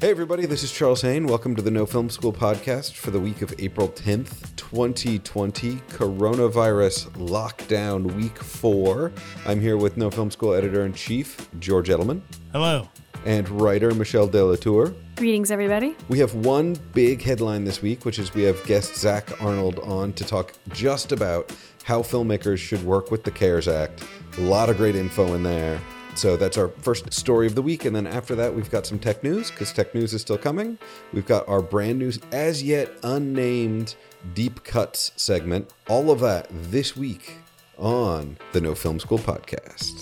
Hey, everybody, this is Charles Haine. Welcome to the No Film School podcast for the week of April 10th, 2020, coronavirus lockdown week four. I'm here with No Film School editor in chief, George Edelman. Hello. And writer, Michelle De La Tour. Greetings, everybody. We have one big headline this week, which is we have guest Zack Arnold on to talk just about how filmmakers should work with the CARES Act. A lot of great info in there. So that's our first story of the week. And then after that, we've got some tech news because tech news is still coming. We've got our brand new, as yet unnamed Deep Cuts segment. All of that this week on the No Film School podcast.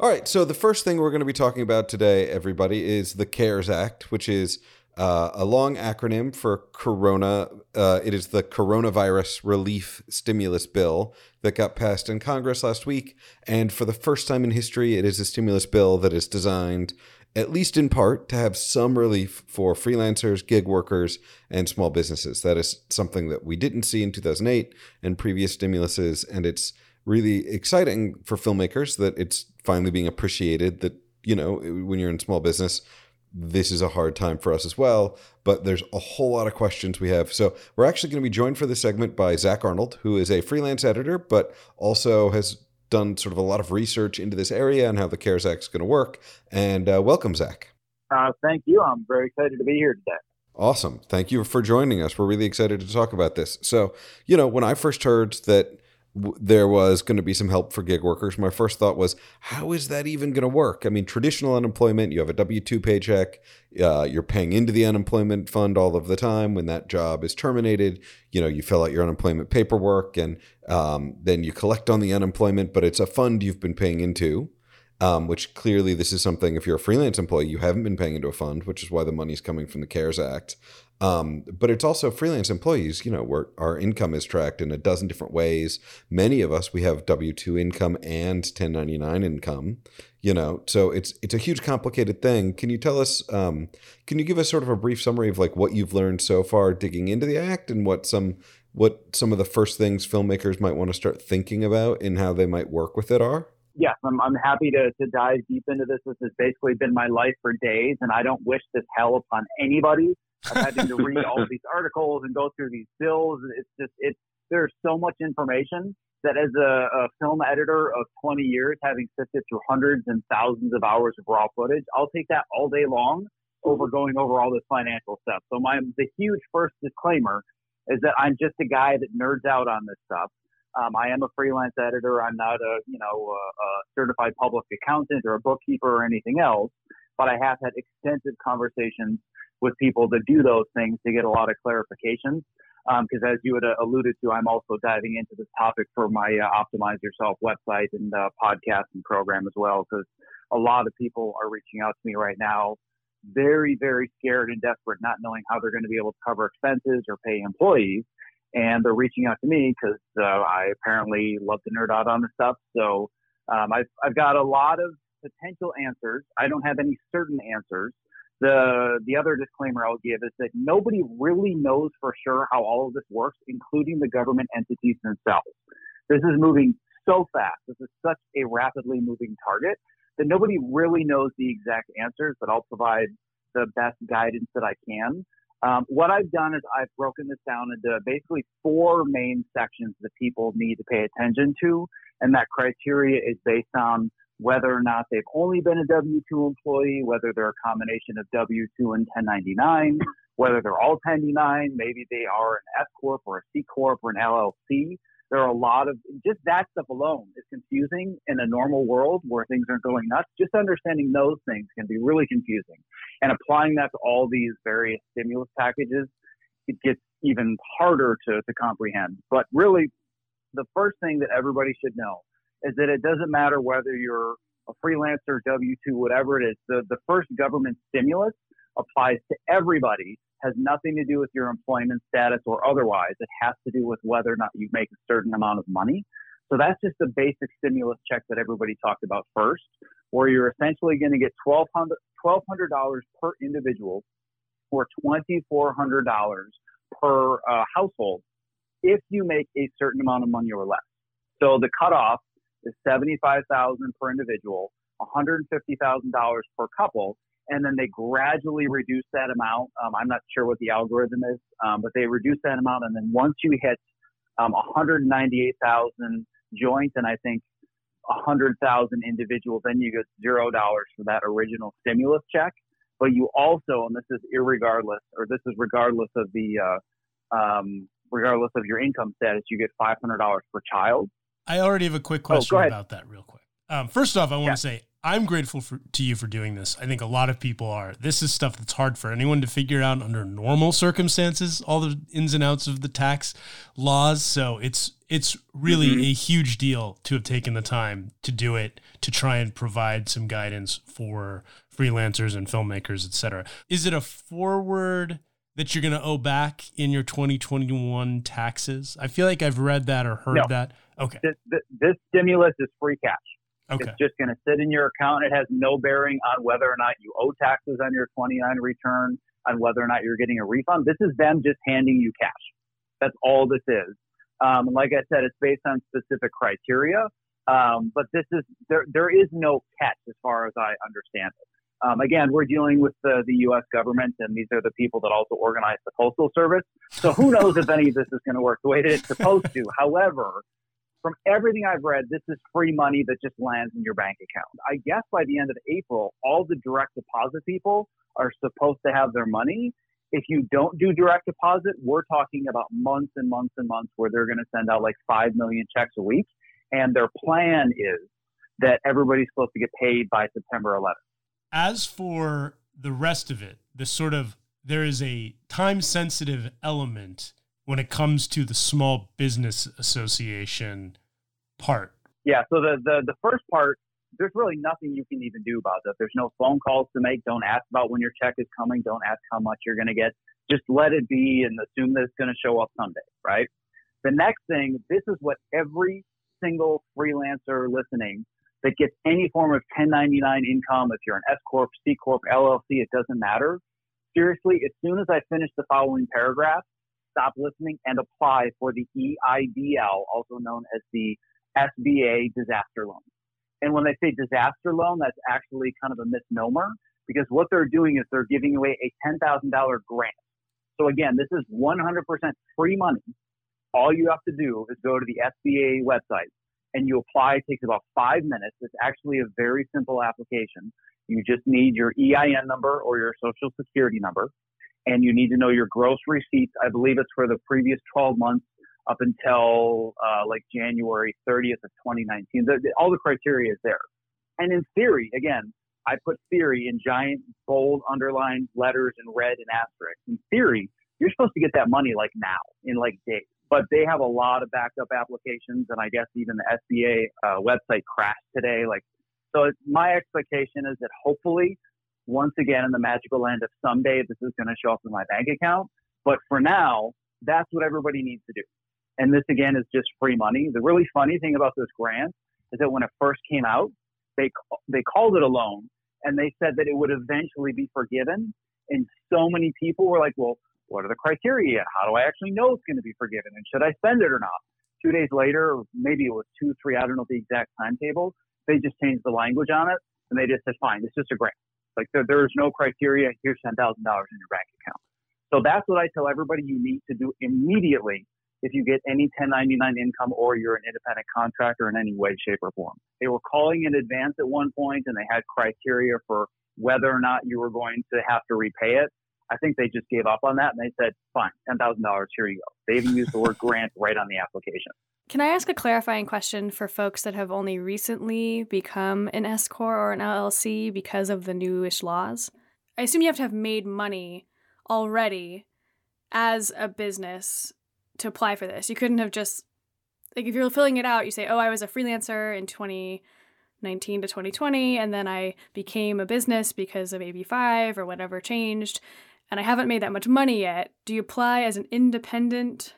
All right, so the first thing we're going to be talking about today, everybody, is the CARES Act, which is uh, a long acronym for Corona. Uh, it is the Coronavirus Relief Stimulus Bill that got passed in Congress last week. And for the first time in history, it is a stimulus bill that is designed, at least in part, to have some relief for freelancers, gig workers, and small businesses. That is something that we didn't see in 2008 and previous stimuluses. And it's really exciting for filmmakers that it's finally being appreciated that, you know, when you're in small business, this is a hard time for us as well. But there's a whole lot of questions we have. So we're actually going to be joined for this segment by Zack Arnold, who is a freelance editor, but also has done sort of a lot of research into this area and how the CARES Act is going to work. And uh, welcome, Zack. Uh, thank you. I'm very excited to be here today. Awesome. Thank you for joining us. We're really excited to talk about this. So, you know, when I first heard that there was going to be some help for gig workers. My first thought was, how is that even going to work? I mean, traditional unemployment, you have a W 2 paycheck, uh, you're paying into the unemployment fund all of the time. When that job is terminated, you know, you fill out your unemployment paperwork and um, then you collect on the unemployment, but it's a fund you've been paying into. Um, which clearly this is something if you're a freelance employee you haven't been paying into a fund which is why the money's coming from the cares act um, but it's also freelance employees, you know, where our income is tracked in a dozen different ways. Many of us, we have W 2 income and 1099 income, you know, so it's, it's a huge complicated thing. Can you tell us, um, can you give us sort of a brief summary of like what you've learned so far digging into the act and what some, what some of the first things filmmakers might want to start thinking about and how they might work with it are? Yes, I'm, I'm happy to, to dive deep into this. This has basically been my life for days, and I don't wish this hell upon anybody of having to read all these articles and go through these bills. It's just it's there's so much information that as a, a, film editor of 20 years, having sifted through hundreds and thousands of hours of raw footage, I'll take that all day long over going over all this financial stuff. So my the huge first disclaimer is that I'm just a guy that nerds out on this stuff. Um, I am a freelance editor. I'm not a you know a, a certified public accountant or a bookkeeper or anything else, but I have had extensive conversations with people to do those things to get a lot of clarifications. Because um, as you had uh, alluded to, I'm also diving into this topic for my uh, Optimize Yourself website and uh, podcast and program as well. Because a lot of people are reaching out to me right now, very, very scared and desperate, not knowing how they're going to be able to cover expenses or pay employees. And they're reaching out to me because uh, I apparently love to nerd out on this stuff. So um, I've, I've got a lot of potential answers. I don't have any certain answers. The the other disclaimer I'll give is that nobody really knows for sure how all of this works, including the government entities themselves. This is moving so fast. This is such a rapidly moving target that nobody really knows the exact answers, but I'll provide the best guidance that I can. Um, what I've done is I've broken this down into basically four main sections that people need to pay attention to, and that criteria is based on whether or not they've only been a W 2 employee, whether they're a combination of W 2 and 1099, whether they're all 1099, maybe they are an S Corp or a C Corp or an LLC. There are a lot of just that stuff alone is confusing in a normal world where things aren't going nuts. Just understanding those things can be really confusing. And applying that to all these various stimulus packages, it gets even harder to, to comprehend. But really, the first thing that everybody should know is that it doesn't matter whether you're a freelancer, W 2, whatever it is. The, the first government stimulus applies to everybody, has nothing to do with your employment status or otherwise. It has to do with whether or not you make a certain amount of money. So that's just the basic stimulus check that everybody talked about first, where you're essentially going to get $1,200, $1,200 per individual or $2,400 per uh, household if you make a certain amount of money or less. So the cutoff is 75000 per individual, $150,000 per couple. and then they gradually reduce that amount. Um, I'm not sure what the algorithm is, um, but they reduce that amount, and then once you hit um, 198,000 joint, and I think 100,000 individuals, then you get zero dollars for that original stimulus check. But you also, and this is irregardless, or this is regardless of the, uh, um, regardless of your income status, you get $500 per child. I already have a quick oh, question oh, about that, real quick. Um, first off, I want yeah. to say I'm grateful for, to you for doing this. I think a lot of people are. This is stuff that's hard for anyone to figure out under normal circumstances, all the ins and outs of the tax laws. So it's it's really mm-hmm. a huge deal to have taken the time to do it to try and provide some guidance for freelancers and filmmakers, etc. Is it a forward that you're going to owe back in your 2021 taxes? I feel like I've read that or heard no. that. Okay. This, this, this stimulus is free cash. Okay. It's just going to sit in your account. It has no bearing on whether or not you owe taxes on your 29 return, on whether or not you're getting a refund. This is them just handing you cash. That's all this is. Um, like I said, it's based on specific criteria. Um, but this is there. There is no catch as far as I understand it. Um, again, we're dealing with the, the U.S. government, and these are the people that also organize the Postal Service. So who knows if any of this is going to work the way that it's supposed to. However, from everything I've read, this is free money that just lands in your bank account. I guess by the end of April, all the direct deposit people are supposed to have their money. If you don't do direct deposit, we're talking about months and months and months where they're going to send out like 5 million checks a week. And their plan is that everybody's supposed to get paid by September 11th. As for the rest of it, the sort of there is a time sensitive element when it comes to the small business association part? Yeah, so the, the, the first part, there's really nothing you can even do about that. There's no phone calls to make. Don't ask about when your check is coming. Don't ask how much you're going to get. Just let it be and assume that it's going to show up someday, right? The next thing, this is what every single freelancer listening that gets any form of 1099 income, if you're an S Corp, C Corp, LLC, it doesn't matter. Seriously, as soon as I finish the following paragraph, stop listening and apply for the EIDL, also known as the SBA disaster loan. And when they say disaster loan, that's actually kind of a misnomer because what they're doing is they're giving away a $10,000 grant. So again, this is 100% free money. All you have to do is go to the SBA website and you apply. It takes about five minutes. It's actually a very simple application. You just need your EIN number or your social security number and you need to know your gross receipts. I believe it's for the previous 12 months up until uh, like January 30th of 2019. The, the, all the criteria is there. And in theory, again, I put theory in giant, bold, underlined letters in red and asterisks. In theory, you're supposed to get that money like now, in like days. But they have a lot of backup applications, and I guess even the SBA uh, website crashed today. Like, so my expectation is that hopefully once again in the magical land of someday this is going to show up in my bank account. But for now, that's what everybody needs to do. And this again is just free money. The really funny thing about this grant is that when it first came out, they they called it a loan and they said that it would eventually be forgiven. And so many people were like, "Well, what are the criteria? How do I actually know it's going to be forgiven? And should I spend it or not?" Two days later, maybe it was two, three, I don't know the exact timetable. They just changed the language on it and they just said, "Fine, it's just a grant." Like there, there's no criteria. Here's ten thousand dollars in your bank account. So that's what I tell everybody you need to do immediately if you get any 1099 income or you're an independent contractor in any way, shape, or form. They were calling in advance at one point and they had criteria for whether or not you were going to have to repay it. I think they just gave up on that and they said, fine, $10,000, here you go. They even used the word grant right on the application. Can I ask a clarifying question for folks that have only recently become an S Corp or an LLC because of the newish laws? I assume you have to have made money already as a business to apply for this. You couldn't have just, like, if you're filling it out, you say, oh, I was a freelancer in 2019 to 2020, and then I became a business because of AB5 or whatever changed, and I haven't made that much money yet. Do you apply as an independent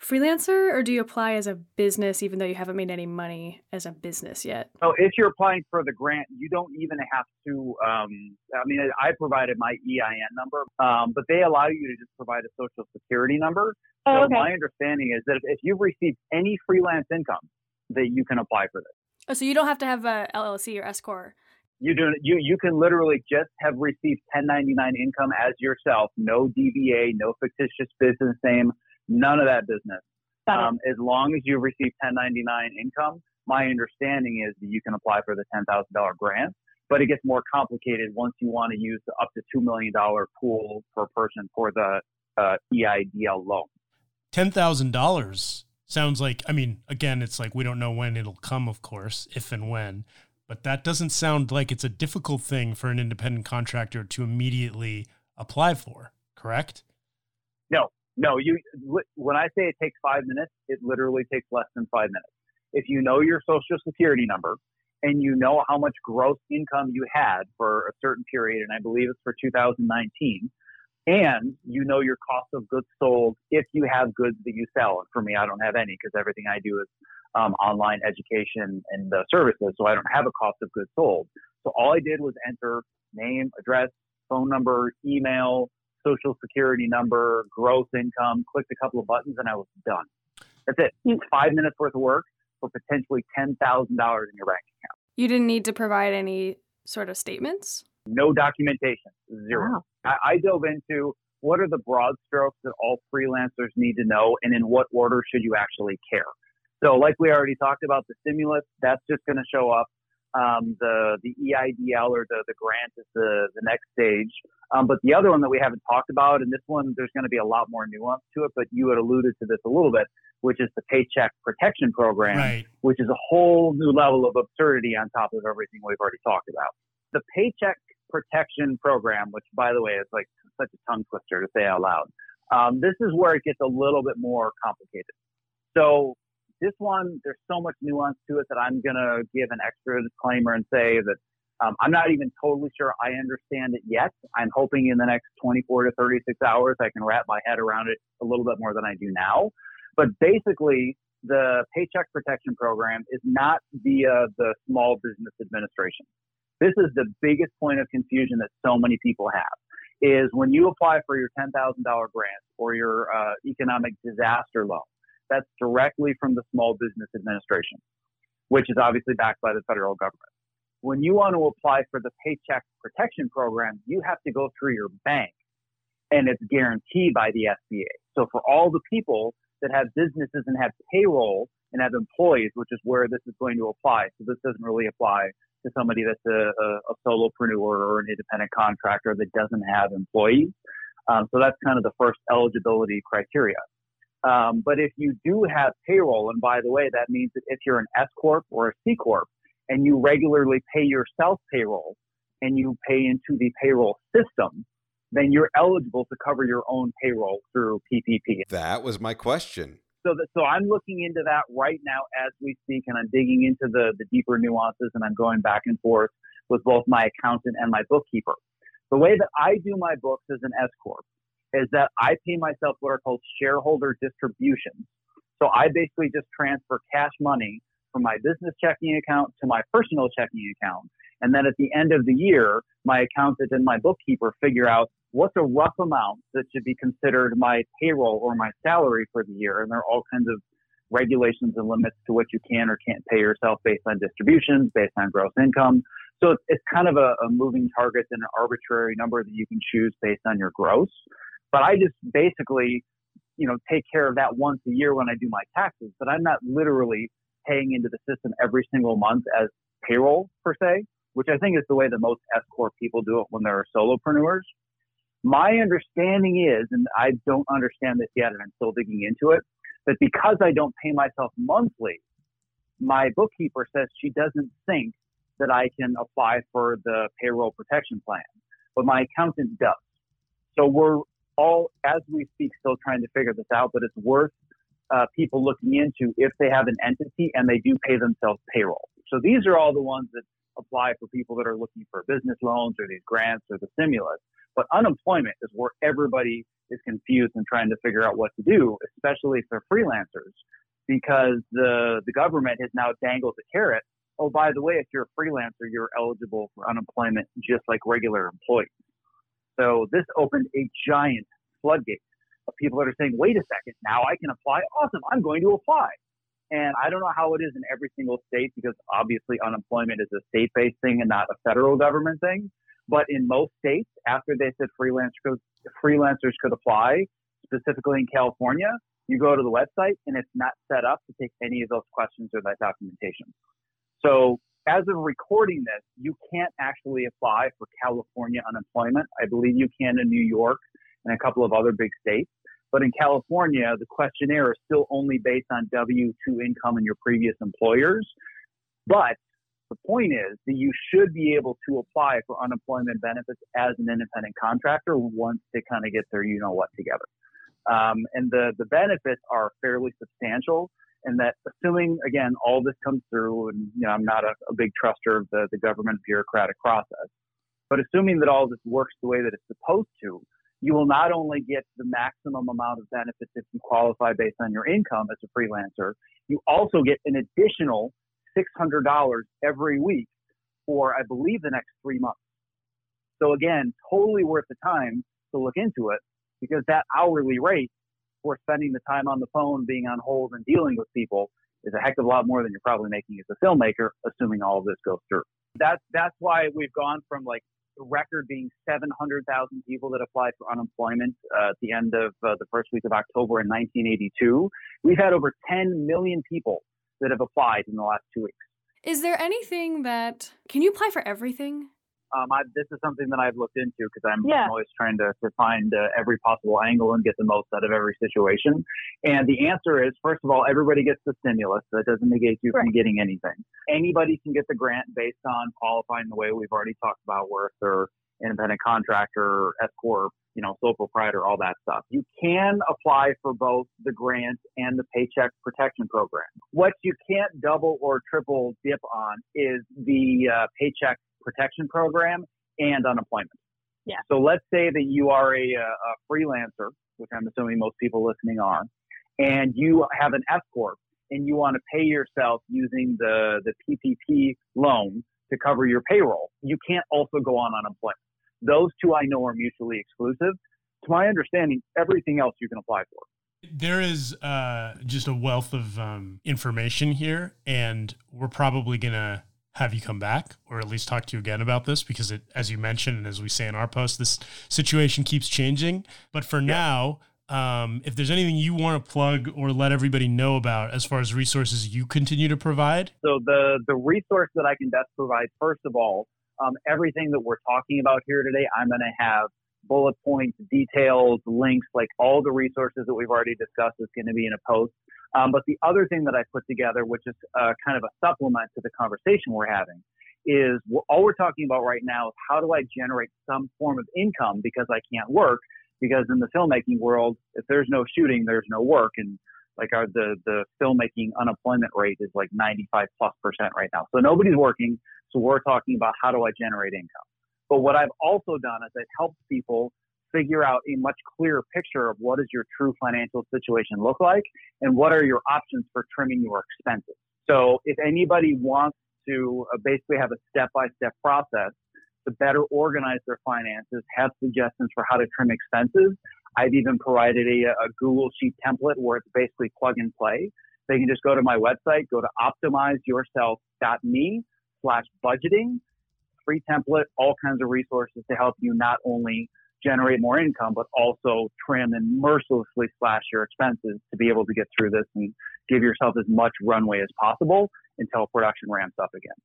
freelancer or do you apply as a business even though you haven't made any money as a business yet? Oh, if you're applying for the grant, you don't even have to. Um, I mean, I provided my EIN number, um, but they allow you to just provide a social security number. Oh, so okay. my understanding is that if, if you've received any freelance income, that you can apply for this. Oh, so you don't have to have a LLC or S corp. You do you you can literally just have received 1099 income as yourself, no DBA, no fictitious business name, none of that business. Um, as long as you receive 1099 income, my understanding is that you can apply for the $10,000 grant. But it gets more complicated once you want to use the up to $2 million pool per person for the uh, EIDL loan. $10,000 sounds like, I mean, again, it's like we don't know when it'll come, of course, if and when. But that doesn't sound like it's a difficult thing for an independent contractor to immediately apply for, correct? No, no. You when I say it takes five minutes, it literally takes less than five minutes. If you know your social security number and you know how much gross income you had for a certain period, and I believe it's for 2019, and you know your cost of goods sold if you have goods that you sell. And for me, I don't have any because everything I do is um, online education and uh, services, so I don't have a cost of goods sold. So all I did was enter name, address, phone number, email, social security number, gross income, clicked a couple of buttons, and I was done. That's it. It's five minutes worth of work for potentially $10,000 in your bank account. You didn't need to provide any sort of statements? No documentation, zero. Wow. I, I dove into what are the broad strokes that all freelancers need to know and in what order should you actually care. So, like we already talked about, the stimulus, that's just going to show up. Um, the the EIDL or the, the grant is the, the next stage. Um, but the other one that we haven't talked about, and this one, there's going to be a lot more nuance to it, but you had alluded to this a little bit, which is the Paycheck Protection Program, right. which is a whole new level of absurdity on top of everything we've already talked about. The Paycheck Protection Program, which by the way is like such a tongue twister to say out loud, um, this is where it gets a little bit more complicated. So this one, there's so much nuance to it that I'm going to give an extra disclaimer and say that um, I'm not even totally sure I understand it yet. I'm hoping in the next 24 to 36 hours I can wrap my head around it a little bit more than I do now. But basically, the Paycheck Protection Program is not via the Small Business Administration. This is the biggest point of confusion that so many people have. Is when you apply for your $10,000 grant or your uh, economic disaster loan, that's directly from the Small Business Administration, which is obviously backed by the federal government. When you want to apply for the Paycheck Protection Program, you have to go through your bank and it's guaranteed by the SBA. So for all the people that have businesses and have payroll and have employees, which is where this is going to apply. So this doesn't really apply to somebody that's a, a, a solopreneur or an independent contractor that doesn't have employees. Um, so that's kind of the first eligibility criteria. Um, but if you do have payroll, and by the way, that means that if you're an S corp or a C corp and you regularly pay yourself payroll and you pay into the payroll system, then you're eligible to cover your own payroll through PPP. That was my question. So, that, so I'm looking into that right now as we speak, and I'm digging into the, the deeper nuances, and I'm going back and forth with both my accountant and my bookkeeper. The way that I do my books as an S corp is that I pay myself what are called shareholder distributions. So I basically just transfer cash money from my business checking account to my personal checking account. And then at the end of the year, my accountant and my bookkeeper figure out what's a rough amount that should be considered my payroll or my salary for the year. And there are all kinds of regulations and limits to what you can or can't pay yourself based on distributions, based on gross income. So it's, it's kind of a, a moving target and an arbitrary number that you can choose based on your gross. But I just basically, you know, take care of that once a year when I do my taxes. But I'm not literally paying into the system every single month as payroll per se, which I think is the way that most S corp people do it when they're solopreneurs. My understanding is, and I don't understand this yet, and I'm still digging into it, that because I don't pay myself monthly, my bookkeeper says she doesn't think that I can apply for the payroll protection plan, but my accountant does. So we're all, as we speak, still trying to figure this out, but it's worth uh, people looking into if they have an entity and they do pay themselves payroll. So these are all the ones that apply for people that are looking for business loans or these grants or the stimulus. But unemployment is where everybody is confused and trying to figure out what to do, especially for freelancers, because the, the government has now dangled the carrot. Oh, by the way, if you're a freelancer, you're eligible for unemployment just like regular employees. So this opened a giant floodgate of people that are saying, wait a second, now I can apply. Awesome, I'm going to apply. And I don't know how it is in every single state because obviously unemployment is a state based thing and not a federal government thing. But in most states, after they said freelancers, freelancers could apply, specifically in California, you go to the website and it's not set up to take any of those questions or that documentation. So as of recording this, you can't actually apply for California unemployment. I believe you can in New York and a couple of other big states. But in California, the questionnaire is still only based on W 2 income and your previous employers. But the point is that you should be able to apply for unemployment benefits as an independent contractor once they kind of get their you know what together. Um, and the, the benefits are fairly substantial and that assuming again all this comes through and you know i'm not a, a, big truster of the, the government bureaucratic process but assuming that all this works the way that it's supposed to you will not only get the maximum amount of benefits if you qualify based on your income as a freelancer you also get an additional $600 every week for i believe the next three months so again totally worth the time to look into it because that hourly rate for spending the time on the phone, being on hold, and dealing with people is a heck of a lot more than you're probably making as a filmmaker, assuming all of this goes through. That's that's why we've gone from like the record being 700,000 people that applied for unemployment uh, at the end of uh, the first week of October in 1982. We've had over 10 million people that have applied in the last two weeks. Is there anything that can you apply for everything? um, I, this is something that I've looked into because I'm, yeah. I'm, always trying to, to find uh, every possible angle and get the most out of every situation. And the answer is, first of all, everybody gets the stimulus. That doesn't negate you right. from getting anything. Anybody can get the grant based on qualifying the way we've already talked about, where they're independent contractor, S corp, you know, sole proprietor, all that stuff. You can apply for both the grant and the Paycheck Protection Program. What you can't double or triple dip on is the uh, Paycheck protection program and unemployment. Yeah. So let's say that you are a, a freelancer, which I'm assuming most people listening are, and you have an S corp and you want to pay yourself using the the PPP loan to cover your payroll. You can't also go on unemployment. Those two I know are mutually exclusive. To my understanding, everything else you can apply for. There is uh, just a wealth of um, information here, and we're probably gonna have you come back or at least talk to you again about this because it, as you mentioned, and as we say in our post, this situation keeps changing. But for yeah. now, um, if there's anything you want to plug or let everybody know about as far as resources you continue to provide. So the, the resource that I can best provide, first of all, um, everything that we're talking about here today, I'm going to have bullet points, details, links, like all the resources that we've already discussed is going to be in a post. Um, but the other thing that I put together, which is uh, kind of a supplement to the conversation we're having, is all we're talking about right now is how do I generate some form of income because I can't work. Because in the filmmaking world, if there's no shooting, there's no work. And like our, the, the filmmaking unemployment rate is like 95 plus percent right now. So nobody's working. So we're talking about how do I generate income. But what I've also done is I've helped people figure out a much clearer picture of what does your true financial situation look like and what are your options for trimming your expenses. So if anybody wants to uh, basically have a step-by-step process to better organize their finances, have suggestions for how to trim expenses, I've even provided a, a Google Sheet template where it's basically plug and play. They can just go to my website, go to optimizeyourself.me slash budgeting, free template, all kinds of resources to help you not only generate more income, but also trim and mercilessly slash your expenses to be able to get through this and give yourself as much runway as possible until production ramps up again.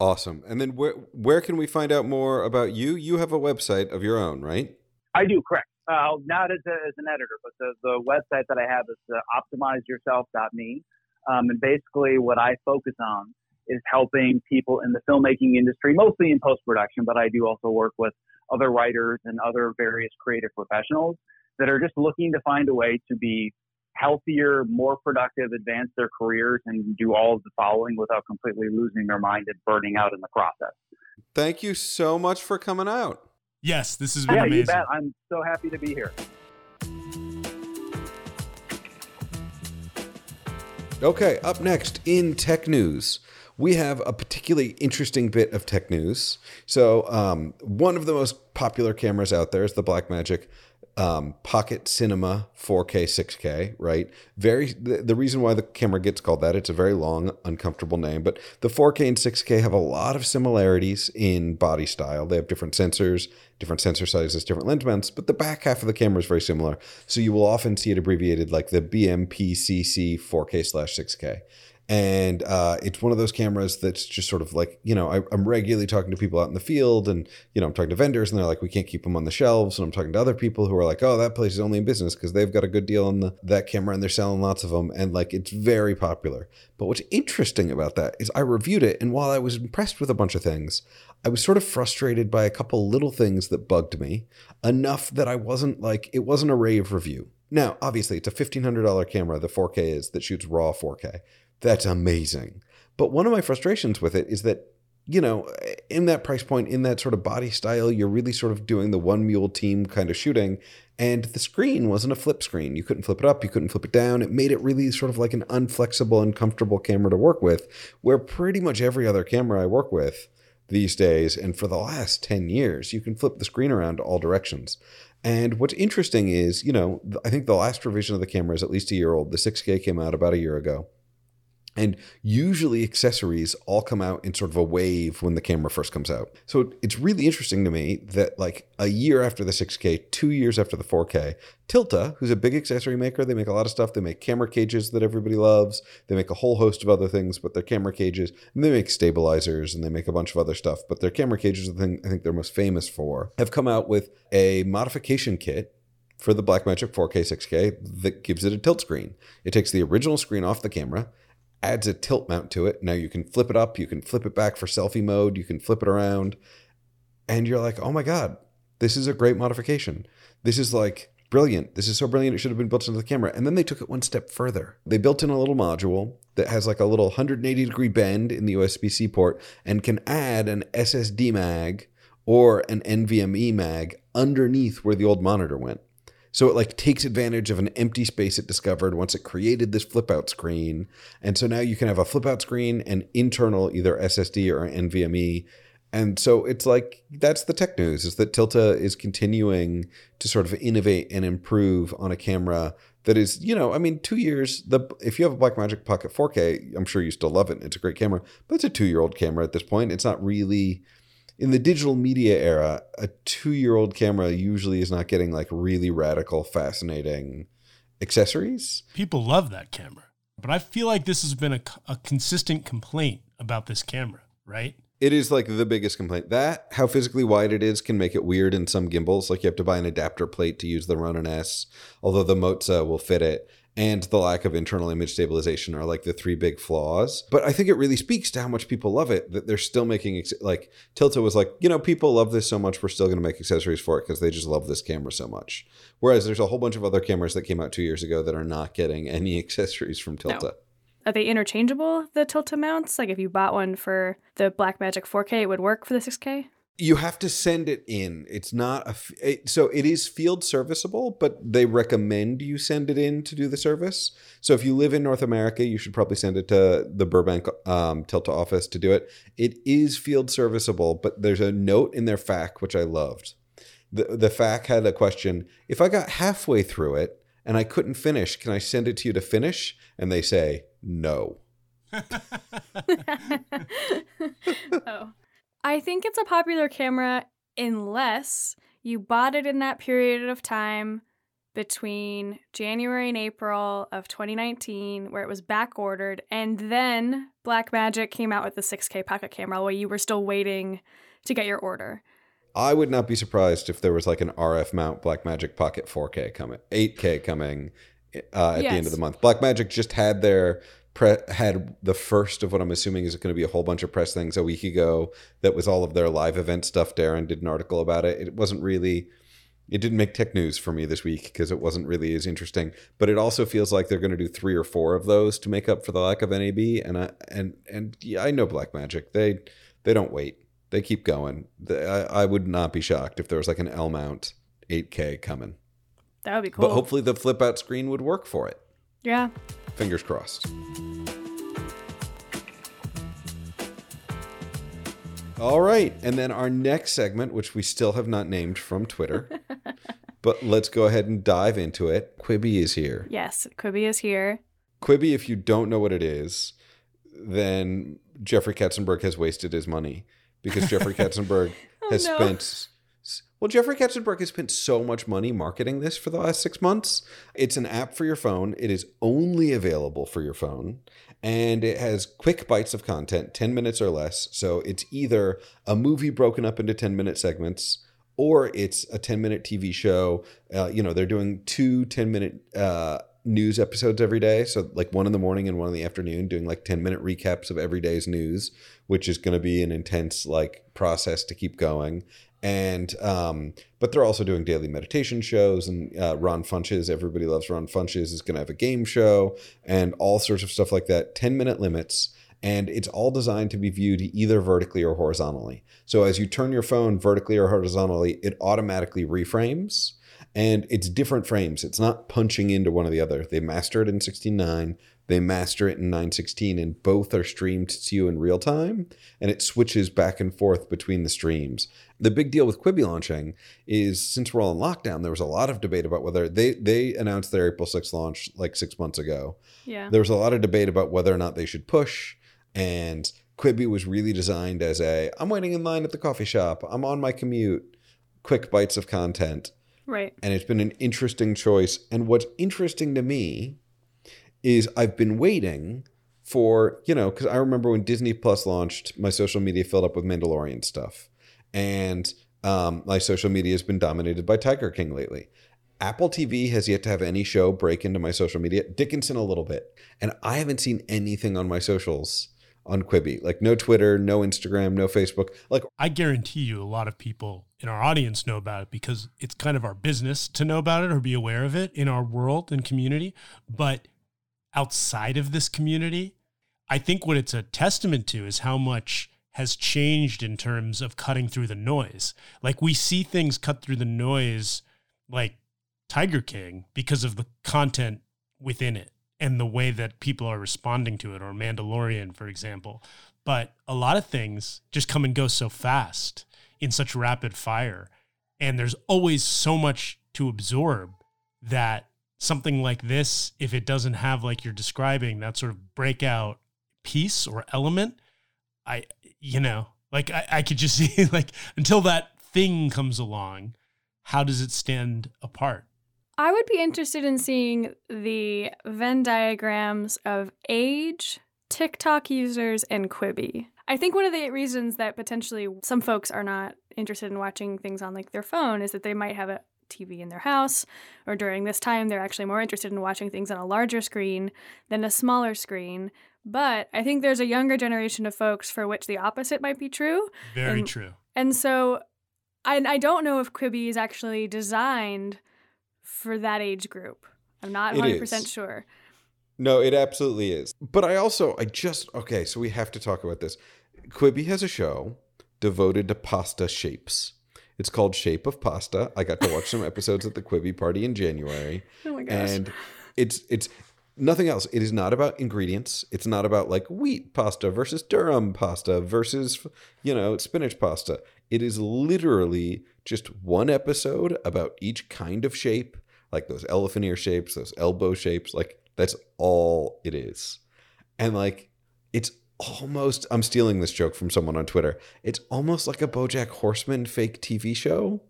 Awesome. And then where where can we find out more about you? You have a website of your own, right? I do, correct. Uh, not as, a, as an editor, but the, the website that I have is uh, optimizeyourself.me. Um, and basically, what I focus on is helping people in the filmmaking industry, mostly in post production, but I do also work with other writers and other various creative professionals that are just looking to find a way to be healthier, more productive, advance their careers, and do all of the following without completely losing their mind and burning out in the process. Thank you so much for coming out. Yes, this has been yeah, amazing. You bet. I'm so happy to be here. Okay, up next in tech news we have a particularly interesting bit of tech news. So, um, one of the most popular cameras out there is the Blackmagic um, Pocket Cinema 4K 6K, right? Very the, the, reason why the camera gets called that, it's a very long, uncomfortable name, but the 4K and 6K have a lot of similarities in body style. They have different sensors, different sensor sizes, different lens mounts, but the back half of the camera is very similar. So you will often see it abbreviated like the BMPCC 4K slash 6K and uh, it's one of those cameras that's just sort of like you know I, am regularly talking to people out in the field and you know i'm talking to vendors and they're like we can't keep them on the shelves. And i'm talking to other people who are like oh that place is only in business because they've got a good deal on the, that camera and they're selling lots of them and like it's very popular. But what's interesting about that is i reviewed it and while i was impressed with a bunch of things i was sort of frustrated by a couple little things that bugged me enough that i wasn't like it wasn't a rave review. Now, obviously, it's a $1,500 camera, the 4K is, that shoots raw 4K. That's amazing. But one of my frustrations with it is that, you know, in that price point, in that sort of body style, you're really sort of doing the one mule team kind of shooting. And the screen wasn't a flip screen. You couldn't flip it up, you couldn't flip it down. It made it really sort of like an unflexible, uncomfortable camera to work with, where pretty much every other camera I work with these days, and for the last 10 years, you can flip the screen around all directions. And what's interesting is, you know, I think the last revision of the camera is at least a year old. The 6K came out about a year ago. And usually accessories all come out in sort of a wave when the camera first comes out. So it's really interesting to me that like a year after the 6K, two years after the 4K, Tilta, who's a big accessory maker, they make a lot of stuff. They make camera cages that everybody loves. They make a whole host of other things, but their camera cages, and they make stabilizers and they make a bunch of other stuff. But their camera cages, are the thing I think they're most famous for, have come out with a modification kit for the Blackmagic 4K 6K that gives it a tilt screen. It takes the original screen off the camera adds a tilt mount to it. Now you can flip it up, you can flip it back for selfie mode, you can flip it around. And you're like, oh my God, this is a great modification. This is like brilliant. This is so brilliant. It should have been built into the camera. And then they took it one step further. They built in a little module that has like a little 180 degree bend in the USB C port and can add an SSD mag or an NVMe mag underneath where the old monitor went. So it like takes advantage of an empty space it discovered once it created this flip out screen. And so now you can have a flip out screen and internal either SSD or NVMe. And so it's like that's the tech news is that Tilta is continuing to sort of innovate and improve on a camera that is, you know, I mean, two years. The if you have a Blackmagic Pocket 4K, I'm sure you still love it. It's a great camera, but it's a two year old camera at this point. It's not really in the digital media era, a two year old camera usually is not getting like really radical, fascinating accessories. People love that camera. But I feel like this has been a, a consistent complaint about this camera, right? It is like the biggest complaint. That, how physically wide it is, can make it weird in some gimbals. Like you have to buy an adapter plate to use the Ronin S, although the Moza will fit it and the lack of internal image stabilization are like the three big flaws. But I think it really speaks to how much people love it that they're still making like Tilta was like, you know, people love this so much, we're still going to make accessories for it because they just love this camera so much. Whereas there's a whole bunch of other cameras that came out two years ago that are not getting any accessories from Tilta. No. Are they interchangeable, the Tilta mounts? Like if you bought one for the Blackmagic 4K, it would work for the 6K? You have to send it in. It's not a it, so it is field serviceable, but they recommend you send it in to do the service. So if you live in North America, you should probably send it to the Burbank um, Tilta office to do it. It is field serviceable, but there's a note in their FAQ which I loved. The the FAQ had a question: If I got halfway through it and I couldn't finish, can I send it to you to finish? And they say no. oh. I think it's a popular camera unless you bought it in that period of time between January and April of 2019 where it was back ordered and then Blackmagic came out with the 6K pocket camera while you were still waiting to get your order. I would not be surprised if there was like an RF mount Blackmagic Pocket 4K coming, 8K coming uh, at yes. the end of the month. Blackmagic just had their pre- had the first of what I'm assuming is going to be a whole bunch of press things a week ago. That was all of their live event stuff. Darren did an article about it. It wasn't really. It didn't make tech news for me this week because it wasn't really as interesting. But it also feels like they're going to do three or four of those to make up for the lack of NAB. And I and and yeah, I know Blackmagic. They they don't wait. They keep going. They, I, I would not be shocked if there was like an L mount 8K coming. That would be cool. But hopefully the flip out screen would work for it. Yeah. Fingers crossed. All right. And then our next segment, which we still have not named from Twitter, but let's go ahead and dive into it. Quibi is here. Yes, Quibi is here. Quibi, if you don't know what it is, then Jeffrey Katzenberg has wasted his money because Jeffrey Katzenberg oh, has no. spent. Well, Jeffrey Katzenberg has spent so much money marketing this for the last six months. It's an app for your phone. It is only available for your phone. And it has quick bites of content, 10 minutes or less. So it's either a movie broken up into 10 minute segments or it's a 10 minute TV show. Uh, you know, they're doing two 10 minute uh, news episodes every day. So, like one in the morning and one in the afternoon, doing like 10 minute recaps of every day's news, which is going to be an intense like process to keep going. And, um, but they're also doing daily meditation shows and uh, Ron Funches, everybody loves Ron Funches, is going to have a game show and all sorts of stuff like that. 10 minute limits and it's all designed to be viewed either vertically or horizontally. So as you turn your phone vertically or horizontally, it automatically reframes and it's different frames. It's not punching into one or the other. They master it in 16.9, they master it in 916 and both are streamed to you in real time and it switches back and forth between the streams. The big deal with Quibi launching is since we're all in lockdown, there was a lot of debate about whether they they announced their April 6th launch like 6 months ago. Yeah. There was a lot of debate about whether or not they should push and Quibi was really designed as a I'm waiting in line at the coffee shop, I'm on my commute, quick bites of content. Right. And it's been an interesting choice. And what's interesting to me is I've been waiting for, you know, because I remember when Disney Plus launched, my social media filled up with Mandalorian stuff. And um, my social media has been dominated by Tiger King lately. Apple TV has yet to have any show break into my social media. Dickinson a little bit. And I haven't seen anything on my socials on Quibi. Like no Twitter, no Instagram, no Facebook. Like I guarantee you a lot of people in our audience know about it because it's kind of our business to know about it or be aware of it in our world and community. But outside of this community, I think what it's a testament to is how much has changed in terms of cutting through the noise. Like we see things cut through the noise like Tiger King because of the content within it and the way that people are responding to it, or Mandalorian, for example. But a lot of things just come and go so fast in such rapid fire. And there's always so much to absorb that something like this, if it doesn't have, like you're describing, that sort of breakout piece or element, I, you know, like I, I could just see, like, until that thing comes along, how does it stand apart? I would be interested in seeing the Venn diagrams of age, TikTok users, and Quibi. I think one of the reasons that potentially some folks are not interested in watching things on like their phone is that they might have a TV in their house, or during this time, they're actually more interested in watching things on a larger screen than a smaller screen. But I think there's a younger generation of folks for which the opposite might be true. Very and, true. And so I, I don't know if Quibi is actually designed for that age group. I'm not 100% sure. No, it absolutely is. But I also, I just, okay, so we have to talk about this. Quibi has a show devoted to pasta shapes. It's called Shape of Pasta. I got to watch some episodes at the Quibi party in January. Oh my gosh. And it's, it's, nothing else. It is not about ingredients. It's not about like wheat pasta versus durum pasta versus, you know, spinach pasta. It is literally just one episode about each kind of shape, like those elephant ear shapes, those elbow shapes. Like that's all it is. And like it's almost I'm stealing this joke from someone on Twitter. It's almost like a BoJack Horseman fake TV show.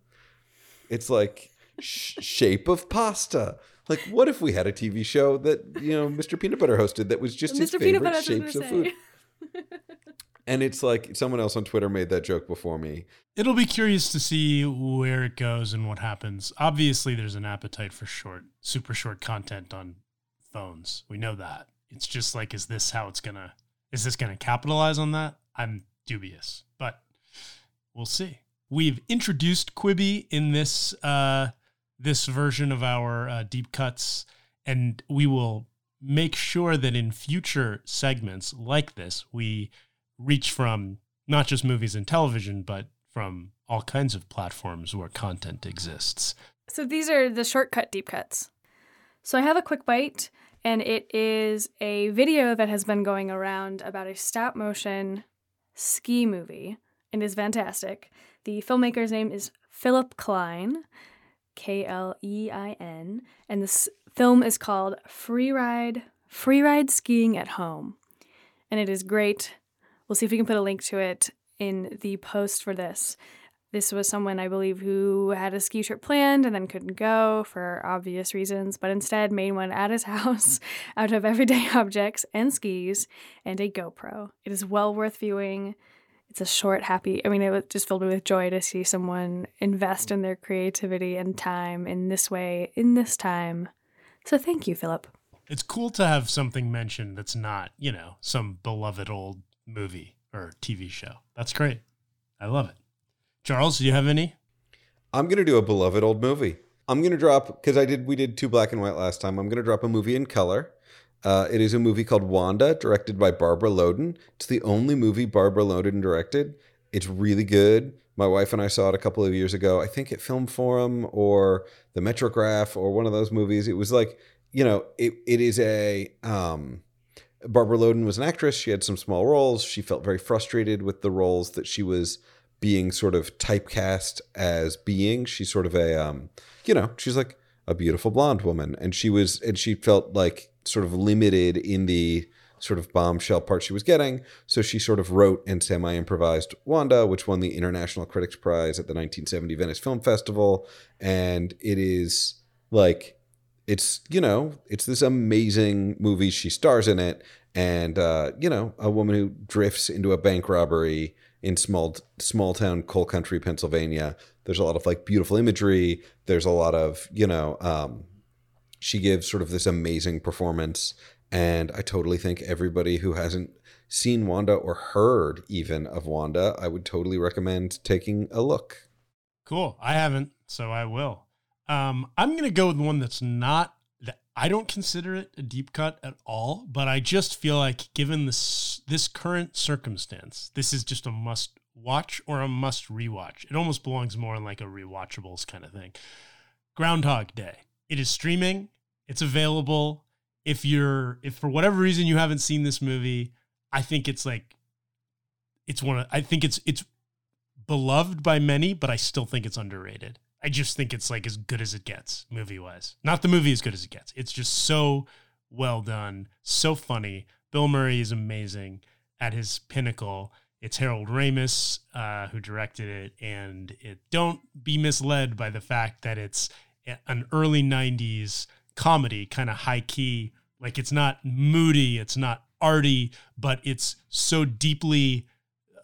It's like sh- shape of pasta. Like, what if we had a TV show that you know Mr. Peanut Butter hosted that was just Mr. his favorite shapes of food? and it's like someone else on Twitter made that joke before me. It'll be curious to see where it goes and what happens. Obviously, there's an appetite for short, super short content on phones. We know that. It's just like, is this how it's gonna? Is this gonna capitalize on that? I'm dubious, but we'll see. We've introduced Quibi in this uh, this version of our uh, deep cuts, and we will make sure that in future segments like this, we reach from not just movies and television, but from all kinds of platforms where content exists. So these are the shortcut deep cuts. So I have a quick bite, and it is a video that has been going around about a stop motion ski movie. And is fantastic. The filmmaker's name is Philip Klein. K L E I N. And this film is called Free Ride Free Ride Skiing at Home. And it is great. We'll see if we can put a link to it in the post for this. This was someone, I believe, who had a ski trip planned and then couldn't go for obvious reasons, but instead made one at his house out of everyday objects and skis and a GoPro. It is well worth viewing. It's a short, happy. I mean, it just filled me with joy to see someone invest in their creativity and time in this way, in this time. So thank you, Philip. It's cool to have something mentioned that's not, you know, some beloved old movie or TV show. That's great. I love it. Charles, do you have any? I'm gonna do a beloved old movie. I'm gonna drop because I did we did two black and white last time. I'm gonna drop a movie in color. Uh, it is a movie called Wanda, directed by Barbara Loden. It's the only movie Barbara Loden directed. It's really good. My wife and I saw it a couple of years ago. I think at Film Forum or the Metrograph or one of those movies. It was like, you know, it, it is a um, Barbara Loden was an actress. She had some small roles. She felt very frustrated with the roles that she was being sort of typecast as being. She's sort of a, um, you know, she's like a beautiful blonde woman, and she was, and she felt like sort of limited in the sort of bombshell part she was getting. So she sort of wrote and semi improvised Wanda, which won the International Critics Prize at the 1970 Venice Film Festival. And it is like, it's, you know, it's this amazing movie. She stars in it. And, uh, you know, a woman who drifts into a bank robbery in small small town coal country Pennsylvania. There's a lot of like beautiful imagery. There's a lot of you know. Um, she gives sort of this amazing performance, and I totally think everybody who hasn't seen Wanda or heard even of Wanda, I would totally recommend taking a look. Cool. I haven't, so I will. Um, I'm gonna go with one that's not I don't consider it a deep cut at all, but I just feel like given this this current circumstance, this is just a must watch or a must rewatch. It almost belongs more in like a rewatchables kind of thing. Groundhog Day. It is streaming. It's available. If you're if for whatever reason you haven't seen this movie, I think it's like it's one of I think it's it's beloved by many, but I still think it's underrated. I just think it's like as good as it gets movie wise. Not the movie as good as it gets. It's just so well done, so funny. Bill Murray is amazing at his pinnacle. It's Harold Ramis uh, who directed it, and it don't be misled by the fact that it's an early '90s comedy, kind of high key. Like it's not moody, it's not arty, but it's so deeply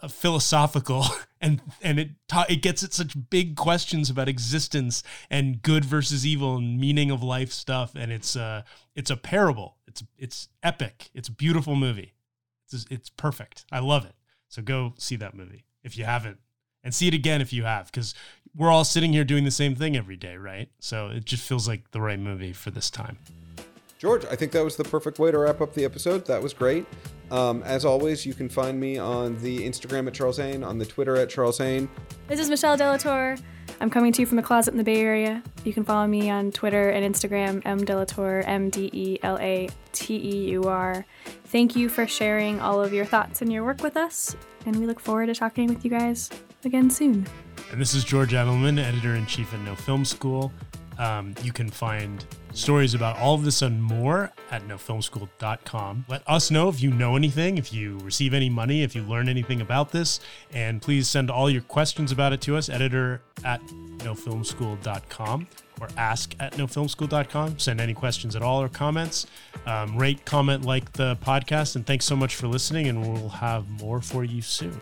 philosophical and and it ta- it gets at such big questions about existence and good versus evil and meaning of life stuff. And it's uh it's a parable. It's it's epic. It's a beautiful movie. It's it's perfect. I love it. So go see that movie if you haven't. And see it again if you have because we're all sitting here doing the same thing every day right? So it just feels like the right movie for this time. George, I think that was the perfect way to wrap up the episode. That was great. Um, as always, you can find me on the Instagram at Charles Haine, on the Twitter at Charles Haine. This is Michelle DeLateur. I'm coming to you from a closet in the Bay Area. You can follow me on Twitter and Instagram, M DeLateur, M D E L A T E U R. Thank you for sharing all of your thoughts and your work with us, and we look forward to talking with you guys again soon. And this is George Edelman, editor in chief at No Film School. Um, you can find stories about all of this and more at nofilmschool.com. Let us know if you know anything, if you receive any money, if you learn anything about this, and please send all your questions about it to us, editor at nofilmschool.com or ask at nofilmschool.com. Send any questions at all or comments. Um, rate, comment, like the podcast, and thanks so much for listening, and we'll have more for you soon.